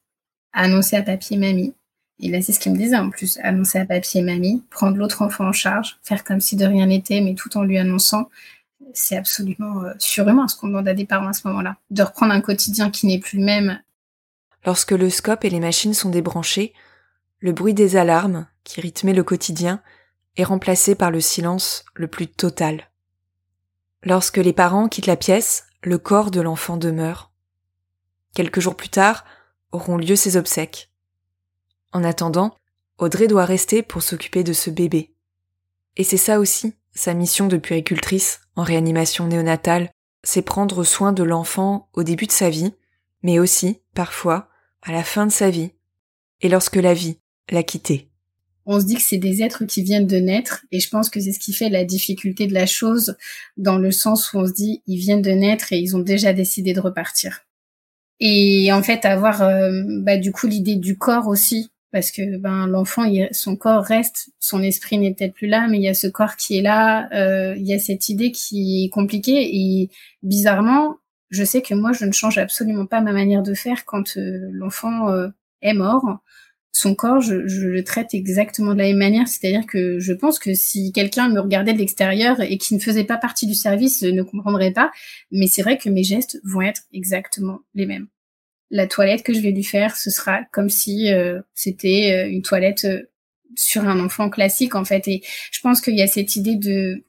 annoncer à papy et mamie. Et là, c'est ce qu'ils me disaient en plus, annoncer à papy et mamie, prendre l'autre enfant en charge, faire comme si de rien n'était, mais tout en lui annonçant. C'est absolument euh, surhumain ce qu'on demande à des parents à ce moment-là. De reprendre un quotidien qui n'est plus le même Lorsque le scope et les machines sont débranchés, le bruit des alarmes, qui rythmait le quotidien, est remplacé par le silence le plus total. Lorsque les parents quittent la pièce, le corps de l'enfant demeure. Quelques jours plus tard, auront lieu ses obsèques. En attendant, Audrey doit rester pour s'occuper de ce bébé. Et c'est ça aussi, sa mission de puéricultrice en réanimation néonatale, c'est prendre soin de l'enfant au début de sa vie, mais aussi, parfois, à la fin de sa vie, et lorsque la vie l'a quitté. On se dit que c'est des êtres qui viennent de naître, et je pense que c'est ce qui fait la difficulté de la chose, dans le sens où on se dit ils viennent de naître et ils ont déjà décidé de repartir. Et en fait, avoir euh, bah, du coup l'idée du corps aussi, parce que ben l'enfant, son corps reste, son esprit n'est peut-être plus là, mais il y a ce corps qui est là, euh, il y a cette idée qui est compliquée et bizarrement, je sais que moi, je ne change absolument pas ma manière de faire quand euh, l'enfant est mort. Son corps, je, le traite exactement de la même manière. C'est-à-dire que je pense que si quelqu'un me regardait de l'extérieur et qui ne faisait pas partie du service, ne comprendrait pas. Mais c'est vrai que mes gestes vont être exactement les mêmes. La toilette que je vais lui faire, ce sera comme si euh, c'était une toilette sur un enfant classique en fait. Et je pense qu'il y a cette idée de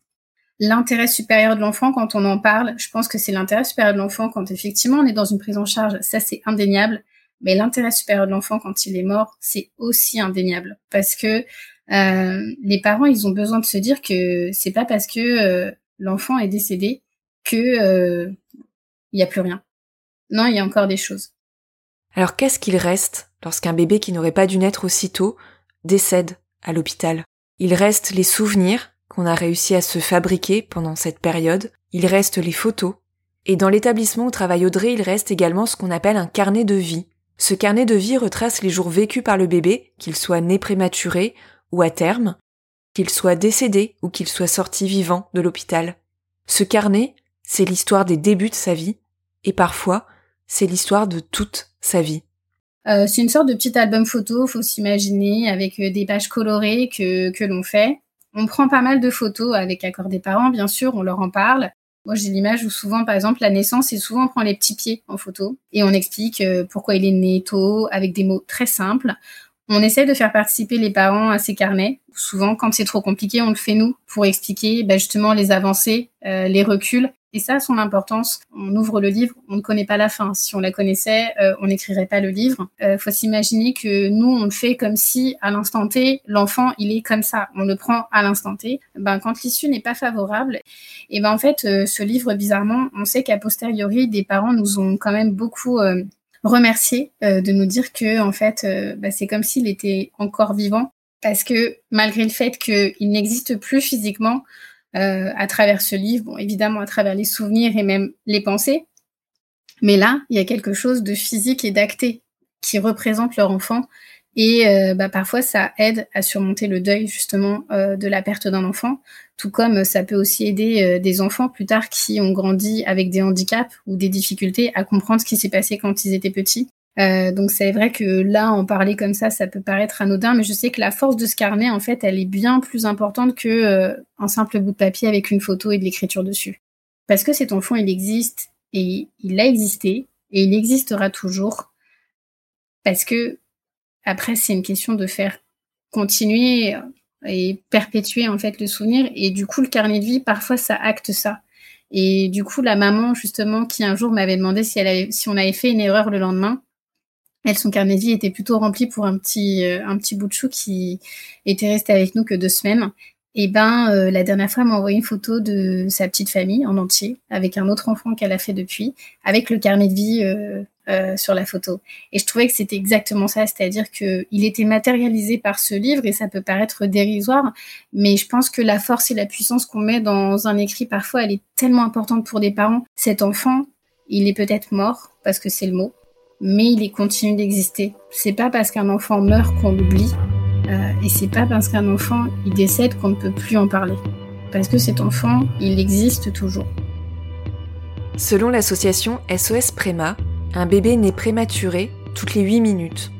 l'intérêt supérieur de l'enfant quand on en parle. Je pense que c'est l'intérêt supérieur de l'enfant quand effectivement on est dans une prise en charge, ça c'est indéniable. Mais l'intérêt supérieur de l'enfant quand il est mort, c'est aussi indéniable parce que euh, les parents ils ont besoin de se dire que c'est pas parce que euh, l'enfant est décédé que euh, il y a plus rien. Non, il y a encore des choses. Alors qu'est-ce qu'il reste lorsqu'un bébé qui n'aurait pas dû naître aussitôt décède à l'hôpital? Il reste les souvenirs qu'on a réussi à se fabriquer pendant cette période, il reste les photos, et dans l'établissement où travaille Audrey, il reste également ce qu'on appelle un carnet de vie. Ce carnet de vie retrace les jours vécus par le bébé, qu'il soit né prématuré ou à terme, qu'il soit décédé ou qu'il soit sorti vivant de l'hôpital. Ce carnet, c'est l'histoire des débuts de sa vie, et parfois, c'est l'histoire de toute sa vie. Euh, c'est une sorte de petit album photo, faut s'imaginer, avec euh, des pages colorées que, que l'on fait. On prend pas mal de photos avec accord des parents, bien sûr, on leur en parle. Moi, j'ai l'image où souvent, par exemple, la naissance, et souvent on prend les petits pieds en photo et on explique euh, pourquoi il est né tôt avec des mots très simples. On essaie de faire participer les parents à ces carnets. Souvent, quand c'est trop compliqué, on le fait nous pour expliquer bah, justement les avancées, euh, les reculs Et ça son importance. On ouvre le livre, on ne connaît pas la fin. Si on la connaissait, euh, on n'écrirait pas le livre. Euh, faut s'imaginer que nous, on le fait comme si, à l'instant T, l'enfant, il est comme ça. On le prend à l'instant T. Ben, quand l'issue n'est pas favorable, et ben en fait, euh, ce livre, bizarrement, on sait qu'à posteriori, des parents nous ont quand même beaucoup euh, remercié de nous dire que, en fait, ben, c'est comme s'il était encore vivant parce que malgré le fait qu'il n'existe plus physiquement euh, à travers ce livre, bon, évidemment à travers les souvenirs et même les pensées, mais là, il y a quelque chose de physique et d'acté qui représente leur enfant. Et euh, bah, parfois, ça aide à surmonter le deuil justement euh, de la perte d'un enfant, tout comme ça peut aussi aider des enfants plus tard qui ont grandi avec des handicaps ou des difficultés à comprendre ce qui s'est passé quand ils étaient petits euh, donc c'est vrai que là, en parler comme ça, ça peut paraître anodin, mais je sais que la force de ce carnet, en fait, elle est bien plus importante que euh, un simple bout de papier avec une photo et de l'écriture dessus. Parce que cet enfant, il existe et il a existé et il existera toujours. Parce que après, c'est une question de faire continuer et perpétuer en fait le souvenir. Et du coup, le carnet de vie, parfois, ça acte ça. Et du coup, la maman, justement, qui un jour m'avait demandé si, on avait fait une erreur le lendemain, elle, son carnet de vie était plutôt rempli pour un petit, euh, un petit bout de chou qui était resté avec nous que deux semaines. Et ben, euh, la dernière fois, elle m'a envoyé une photo de sa petite famille en entier, avec un autre enfant qu'elle a fait depuis, avec le carnet de vie euh, euh, sur la photo. Et je trouvais que c'était exactement ça, c'est-à-dire que il était matérialisé par ce livre et ça peut paraître dérisoire, mais je pense que la force et la puissance qu'on met dans un écrit parfois, elle est tellement importante pour des parents. Cet enfant, il est peut-être mort parce que c'est le mot, mais il continue d'exister. C'est pas parce qu'un enfant meurt qu'on l'oublie, euh, et c'est pas parce qu'un enfant il décède qu'on ne peut plus en parler. Parce que cet enfant, il existe toujours. Selon l'association SOS Préma, un bébé naît prématuré toutes les 8 minutes.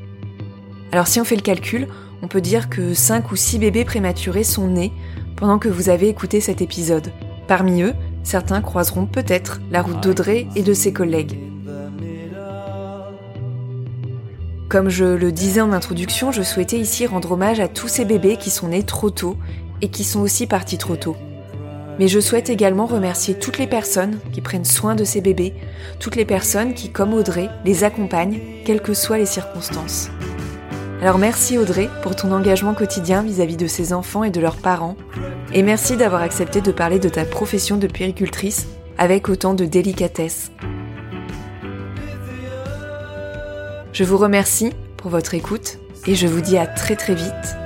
Alors si on fait le calcul, on peut dire que 5 ou 6 bébés prématurés sont nés pendant que vous avez écouté cet épisode. Parmi eux, certains croiseront peut-être la route d'Audrey et de ses collègues. Comme je le disais en introduction, je souhaitais ici rendre hommage à tous ces bébés qui sont nés trop tôt et qui sont aussi partis trop tôt. Mais je souhaite également remercier toutes les personnes qui prennent soin de ces bébés, toutes les personnes qui, comme Audrey, les accompagnent, quelles que soient les circonstances. Alors merci Audrey pour ton engagement quotidien vis-à-vis de ces enfants et de leurs parents, et merci d'avoir accepté de parler de ta profession de puéricultrice avec autant de délicatesse. Je vous remercie pour votre écoute et je vous dis à très très vite.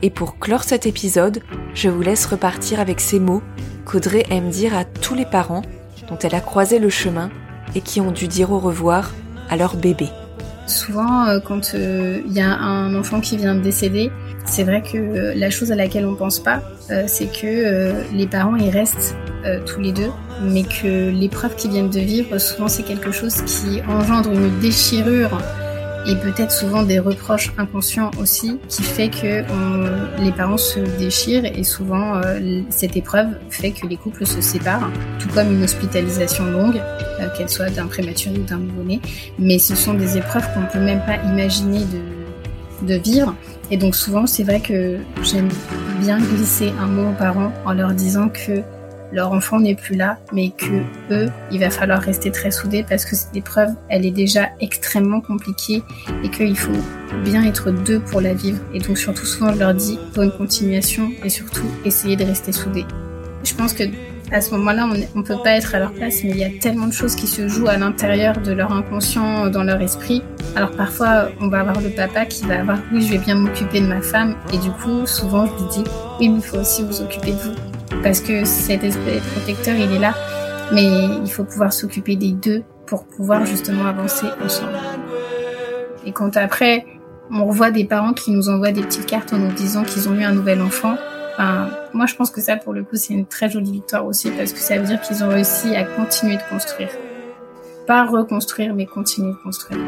Et pour clore cet épisode, je vous laisse repartir avec ces mots qu'Audrey aime dire à tous les parents dont elle a croisé le chemin et qui ont dû dire au revoir à leur bébé. Souvent, euh, quand euh, il y a un enfant qui vient de décéder, c'est vrai que euh, la chose à laquelle on pense pas, c'est que les parents ils restent tous les deux mais que l'épreuve qu'ils viennent de vivre, souvent c'est quelque chose qui engendre une déchirure et peut-être souvent des reproches inconscients aussi, qui fait que les parents se déchirent et souvent euh, cette épreuve fait que les couples se séparent, tout comme une hospitalisation longue, euh, qu'elle soit d'un prématuré ou d'un nouveau-né. Mais ce sont des épreuves qu'on peut même pas imaginer de, de vivre. Et donc souvent c'est vrai que j'aime bien glisser un mot aux parents en leur disant que leur enfant n'est plus là, mais que eux, il va falloir rester très soudés parce que cette épreuve, elle est déjà extrêmement compliquée et qu'il faut bien être deux pour la vivre. Et donc surtout souvent, je leur dis bonne continuation et surtout essayer de rester soudés. Je pense que à ce moment-là, on ne peut pas être à leur place, mais il y a tellement de choses qui se jouent à l'intérieur de leur inconscient, dans leur esprit. Alors parfois, on va avoir le papa qui va avoir oui, je vais bien m'occuper de ma femme, et du coup, souvent, je lui dis oui, mais il faut aussi vous occuper de vous parce que cet esprit protecteur, il est là, mais il faut pouvoir s'occuper des deux pour pouvoir justement avancer ensemble. Et quand après, on revoit des parents qui nous envoient des petites cartes en nous disant qu'ils ont eu un nouvel enfant, moi je pense que ça pour le coup c'est une très jolie victoire aussi parce que ça veut dire qu'ils ont réussi à continuer de construire. Pas reconstruire mais continuer de construire.